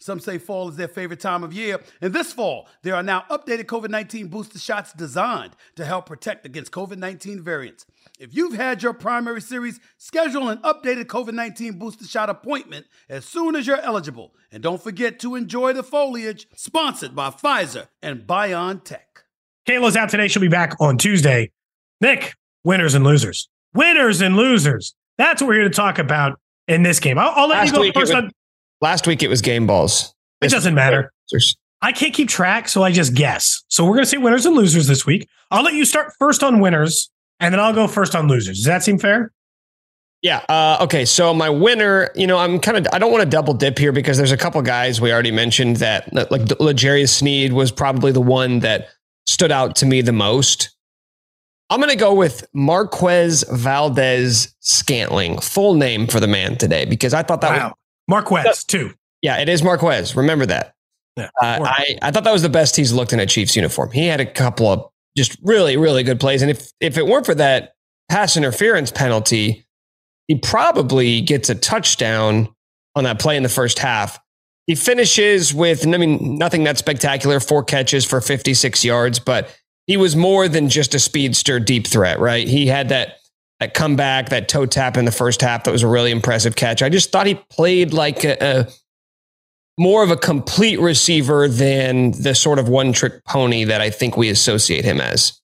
Some say fall is their favorite time of year. And this fall, there are now updated COVID 19 booster shots designed to help protect against COVID 19 variants. If you've had your primary series, schedule an updated COVID 19 booster shot appointment as soon as you're eligible. And don't forget to enjoy the foliage, sponsored by Pfizer and BioNTech. Kayla's out today. She'll be back on Tuesday. Nick, winners and losers. Winners and losers. That's what we're here to talk about in this game. I'll, I'll let Last you go first it was, on. Last week it was game balls. It doesn't matter. I can't keep track, so I just guess. So we're going to say winners and losers this week. I'll let you start first on winners, and then I'll go first on losers. Does that seem fair? Yeah. Uh, okay. So my winner, you know, I'm kind of, I don't want to double dip here because there's a couple guys we already mentioned that, like L'Jarius Sneed was probably the one that stood out to me the most. I'm going to go with Marquez Valdes Scantling, full name for the man today, because I thought that wow. was. Marquez, too. Yeah, it is Marquez. Remember that. Yeah. Uh, I, I thought that was the best he's looked in a Chiefs uniform. He had a couple of just really, really good plays. And if, if it weren't for that pass interference penalty, he probably gets a touchdown on that play in the first half. He finishes with, I mean, nothing that spectacular, four catches for 56 yards, but he was more than just a speedster deep threat, right? He had that that comeback, that toe tap in the first half that was a really impressive catch. I just thought he played like a, a more of a complete receiver than the sort of one trick pony that I think we associate him as.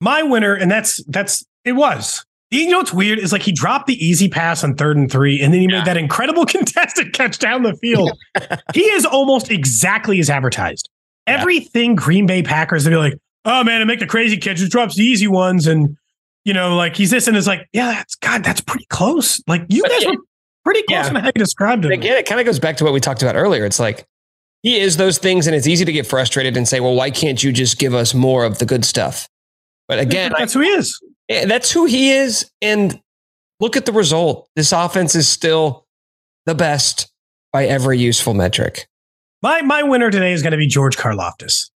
My winner, and that's that's it was. You know what's weird is like he dropped the easy pass on third and three, and then he yeah. made that incredible contested catch down the field. he is almost exactly as advertised. Yeah. Everything Green Bay Packers, they'd be like, oh man, I make the crazy catches, drops the easy ones, and you know, like he's this and it's like, yeah, that's God, that's pretty close. Like you guys were pretty close yeah. in how you described it. Again, it kind of goes back to what we talked about earlier. It's like he is those things, and it's easy to get frustrated and say, well, why can't you just give us more of the good stuff? But again, that's I, who he is. That's who he is. And look at the result. This offense is still the best by every useful metric. My my winner today is going to be George Karlaftis,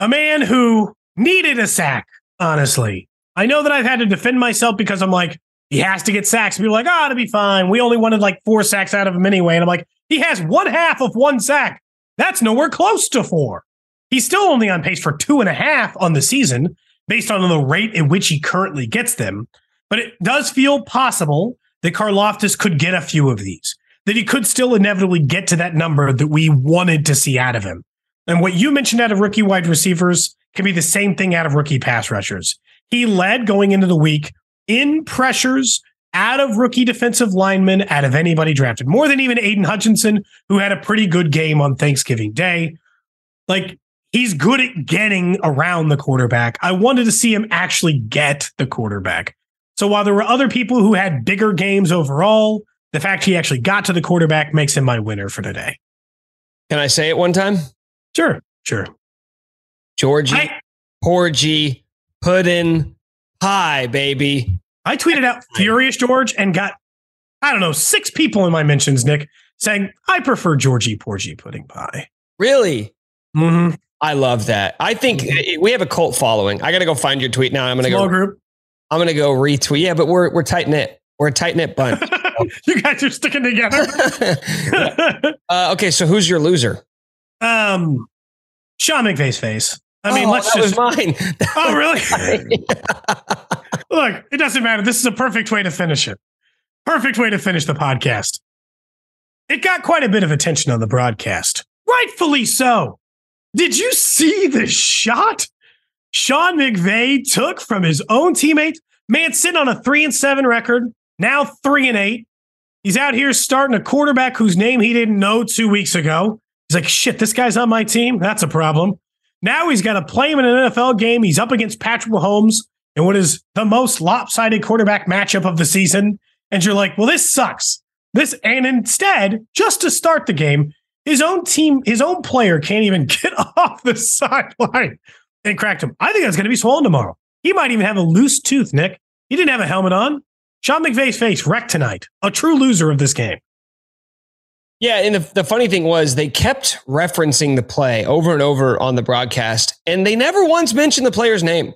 a man who needed a sack. Honestly, I know that I've had to defend myself because I'm like he has to get sacks. People are like, ah, oh, it'll be fine. We only wanted like four sacks out of him anyway, and I'm like, he has one half of one sack. That's nowhere close to four. He's still only on pace for two and a half on the season based on the rate at which he currently gets them. But it does feel possible that Karlaftis could get a few of these, that he could still inevitably get to that number that we wanted to see out of him. And what you mentioned out of rookie wide receivers can be the same thing out of rookie pass rushers. He led going into the week in pressures out of rookie defensive linemen, out of anybody drafted, more than even Aidan Hutchinson, who had a pretty good game on Thanksgiving Day. Like he's good at getting around the quarterback. I wanted to see him actually get the quarterback. So while there were other people who had bigger games overall, the fact he actually got to the quarterback makes him my winner for today. Can I say it one time? Sure, sure. Georgie, I, Porgy, Puddin, Pie, baby. I tweeted out Furious George and got, I don't know, six people in my mentions, Nick, saying, I prefer Georgie Porgy Pudding Pie. Really? Mm-hmm. I love that. I think we have a cult following. I got to go find your tweet now. I'm going to go. group. I'm going to go retweet. Yeah, but we're we're tight knit. We're a tight knit bunch. you guys are sticking together. uh, okay, so who's your loser? Um, Sean McVay's face. I mean, oh, let's that just. Was mine. Oh, that oh, really? Look, it doesn't matter. This is a perfect way to finish it. Perfect way to finish the podcast. It got quite a bit of attention on the broadcast, rightfully so. Did you see the shot Sean McVay took from his own teammate? Man, sitting on a three and seven record, now three and eight. He's out here starting a quarterback whose name he didn't know two weeks ago. He's like, shit, this guy's on my team. That's a problem. Now he's got to play him in an NFL game. He's up against Patrick Mahomes, in what is the most lopsided quarterback matchup of the season. And you're like, well, this sucks. This, and instead, just to start the game, his own team, his own player can't even get off the sideline and cracked him. I think that's going to be swollen tomorrow. He might even have a loose tooth, Nick. He didn't have a helmet on. Sean McVay's face wrecked tonight. A true loser of this game. Yeah, and the, the funny thing was they kept referencing the play over and over on the broadcast, and they never once mentioned the player's name.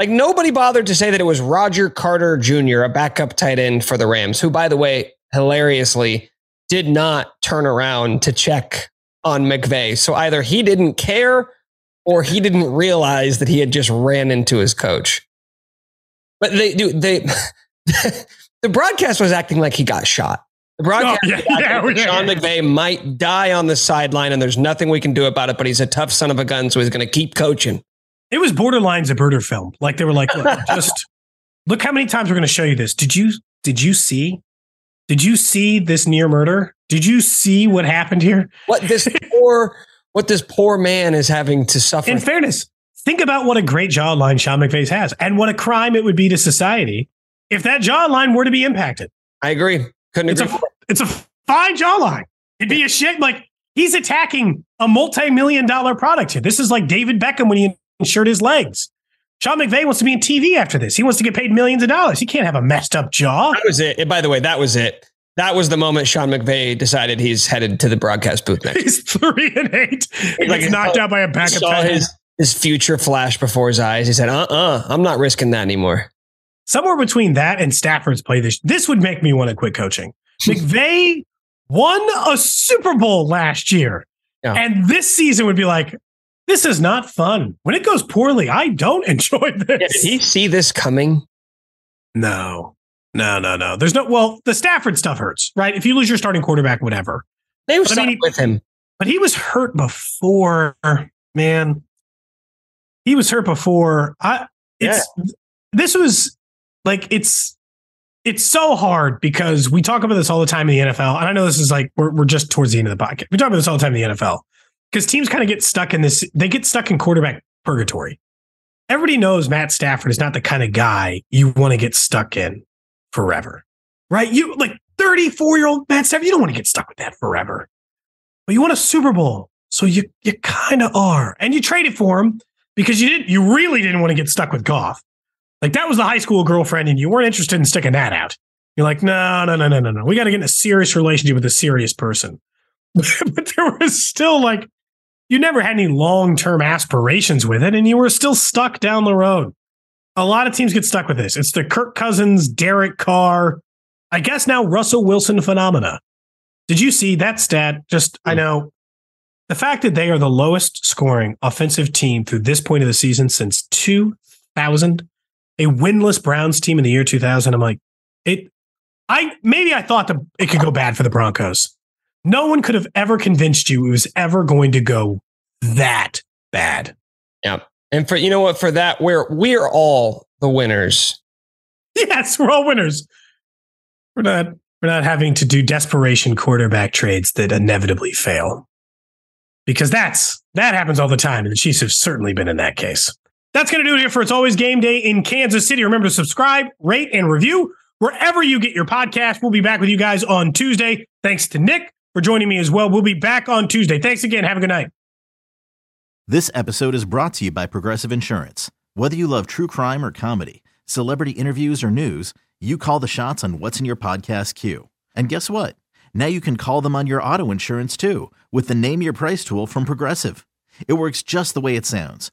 Like nobody bothered to say that it was Roger Carter Jr., a backup tight end for the Rams, who, by the way, hilariously did not turn around to check on McVay. So either he didn't care or he didn't realize that he had just ran into his coach. But they do they the broadcast was acting like he got shot. The broadcast oh, yeah, yeah, yeah, Sean McVay might die on the sideline and there's nothing we can do about it, but he's a tough son of a gun, so he's gonna keep coaching. It was borderline Zapruder film. Like they were like, look, just look how many times we're gonna show you this. Did you did you see? Did you see this near murder? Did you see what happened here? What this poor what this poor man is having to suffer. In fairness, think about what a great jawline Sean McVay has and what a crime it would be to society if that jawline were to be impacted. I agree. Couldn't it's agree. A, it's a fine jawline. It'd be a shit. Like he's attacking a multi-million dollar product here. This is like David Beckham when he insured his legs. Sean McVay wants to be in TV after this. He wants to get paid millions of dollars. He can't have a messed up jaw. That was it. And by the way, that was it. That was the moment Sean McVay decided he's headed to the broadcast booth next. He's three and eight. He's like knocked out by a backup. Saw his, his future flash before his eyes. He said, "Uh, uh-uh, uh, i am not risking that anymore." Somewhere between that and Stafford's play this, this would make me want to quit coaching. McVay won a Super Bowl last year, yeah. and this season would be like, this is not fun. When it goes poorly, I don't enjoy this. Yeah, did he see this coming? No, no, no, no. There's no. Well, the Stafford stuff hurts, right? If you lose your starting quarterback, whatever. They were I mean, with him, but he was hurt before. Man, he was hurt before. I. It's yeah. this was like it's it's so hard because we talk about this all the time in the NFL, and I know this is like we're we're just towards the end of the podcast. We talk about this all the time in the NFL because teams kind of get stuck in this. They get stuck in quarterback purgatory. Everybody knows Matt Stafford is not the kind of guy you want to get stuck in forever, right? You like 34 year old Matt Stafford, you don't want to get stuck with that forever, but you want a Super Bowl. So you, you kind of are. And you traded for him because you didn't, you really didn't want to get stuck with Goff. Like that was the high school girlfriend and you weren't interested in sticking that out. You're like, no, no, no, no, no, no. We got to get in a serious relationship with a serious person. but there was still like, you never had any long term aspirations with it and you were still stuck down the road a lot of teams get stuck with this. It's the Kirk Cousins, Derek Carr, I guess now Russell Wilson phenomena. Did you see that stat? Just, I hmm. know the fact that they are the lowest scoring offensive team through this point of the season since 2000, a winless Browns team in the year 2000. I'm like, it, I, maybe I thought the, it could go bad for the Broncos. No one could have ever convinced you it was ever going to go that bad. Yeah. And for you know what, for that, we're we're all the winners. Yes, we're all winners. We're not we're not having to do desperation quarterback trades that inevitably fail. Because that's that happens all the time, and the Chiefs have certainly been in that case. That's going to do it here for It's Always Game Day in Kansas City. Remember to subscribe, rate, and review wherever you get your podcast. We'll be back with you guys on Tuesday. Thanks to Nick for joining me as well. We'll be back on Tuesday. Thanks again. Have a good night. This episode is brought to you by Progressive Insurance. Whether you love true crime or comedy, celebrity interviews or news, you call the shots on what's in your podcast queue. And guess what? Now you can call them on your auto insurance too with the Name Your Price tool from Progressive. It works just the way it sounds.